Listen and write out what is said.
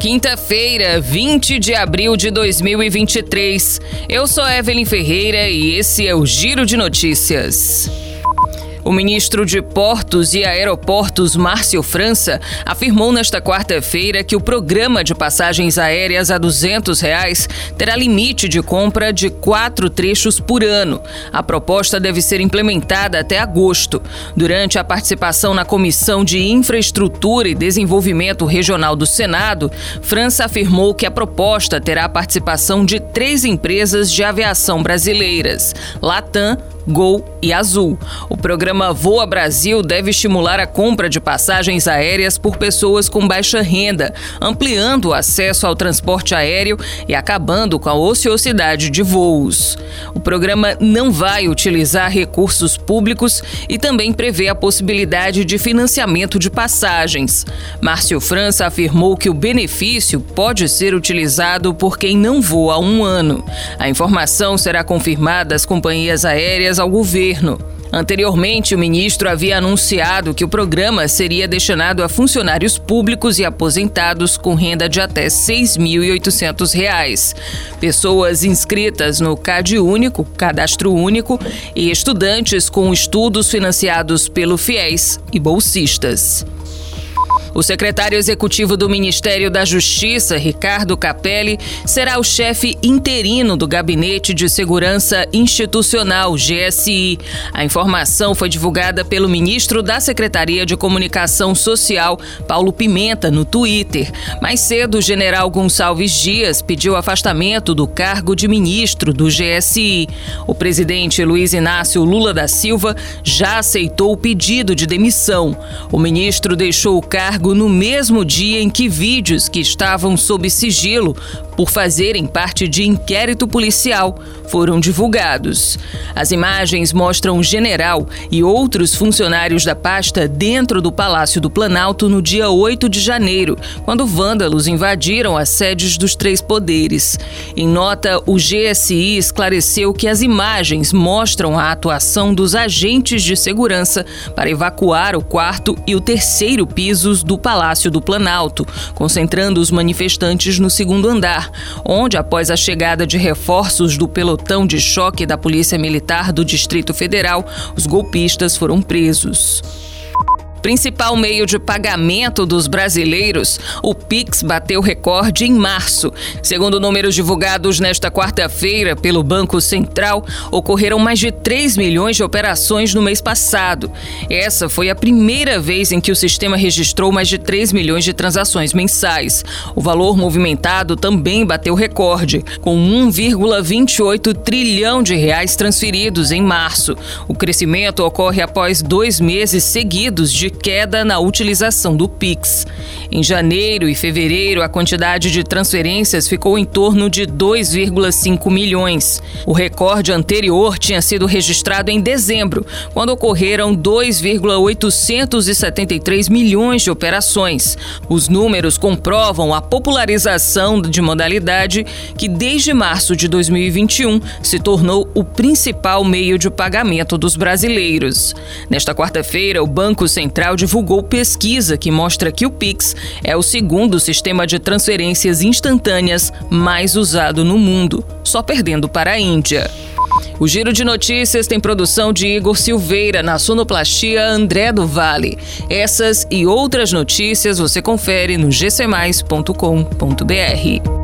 Quinta-feira, 20 de abril de 2023. Eu sou Evelyn Ferreira e esse é o Giro de Notícias. O ministro de Portos e Aeroportos, Márcio França, afirmou nesta quarta-feira que o programa de passagens aéreas a 200 reais terá limite de compra de quatro trechos por ano. A proposta deve ser implementada até agosto. Durante a participação na Comissão de Infraestrutura e Desenvolvimento Regional do Senado, França afirmou que a proposta terá a participação de três empresas de aviação brasileiras: Latam, Gol e Azul. O programa Voa Brasil deve estimular a compra de passagens aéreas por pessoas com baixa renda, ampliando o acesso ao transporte aéreo e acabando com a ociosidade de voos. O programa não vai utilizar recursos públicos e também prevê a possibilidade de financiamento de passagens. Márcio França afirmou que o benefício pode ser utilizado por quem não voa há um ano. A informação será confirmada às companhias aéreas ao governo. Anteriormente, o ministro havia anunciado que o programa seria destinado a funcionários públicos e aposentados com renda de até R$ 6.800, pessoas inscritas no CAD Único, Cadastro Único, e estudantes com estudos financiados pelo FIES e bolsistas. O secretário executivo do Ministério da Justiça, Ricardo Capelli, será o chefe interino do Gabinete de Segurança Institucional, GSI. A informação foi divulgada pelo ministro da Secretaria de Comunicação Social, Paulo Pimenta, no Twitter. Mais cedo, o general Gonçalves Dias pediu afastamento do cargo de ministro do GSI. O presidente Luiz Inácio Lula da Silva já aceitou o pedido de demissão. O ministro deixou o cargo cargo no mesmo dia em que vídeos que estavam sob sigilo por fazerem parte de inquérito policial foram divulgados. As imagens mostram o general e outros funcionários da pasta dentro do Palácio do Planalto no dia 8 de janeiro, quando vândalos invadiram as sedes dos três poderes. Em nota, o GSI esclareceu que as imagens mostram a atuação dos agentes de segurança para evacuar o quarto e o terceiro pisos do Palácio do Planalto, concentrando os manifestantes no segundo andar, onde, após a chegada de reforços do pelotão de choque da Polícia Militar do Distrito Federal, os golpistas foram presos. Principal meio de pagamento dos brasileiros, o Pix bateu recorde em março. Segundo números divulgados nesta quarta-feira pelo Banco Central, ocorreram mais de 3 milhões de operações no mês passado. Essa foi a primeira vez em que o sistema registrou mais de 3 milhões de transações mensais. O valor movimentado também bateu recorde, com 1,28 trilhão de reais transferidos em março. O crescimento ocorre após dois meses seguidos queda na utilização do Pix. Em janeiro e fevereiro, a quantidade de transferências ficou em torno de 2,5 milhões. O recorde anterior tinha sido registrado em dezembro, quando ocorreram 2,873 milhões de operações. Os números comprovam a popularização de modalidade que, desde março de 2021, se tornou o principal meio de pagamento dos brasileiros. Nesta quarta-feira, o Banco Central Central divulgou pesquisa que mostra que o Pix é o segundo sistema de transferências instantâneas mais usado no mundo, só perdendo para a Índia. O Giro de Notícias tem produção de Igor Silveira, na sonoplastia André do Vale. Essas e outras notícias você confere no gcmais.com.br.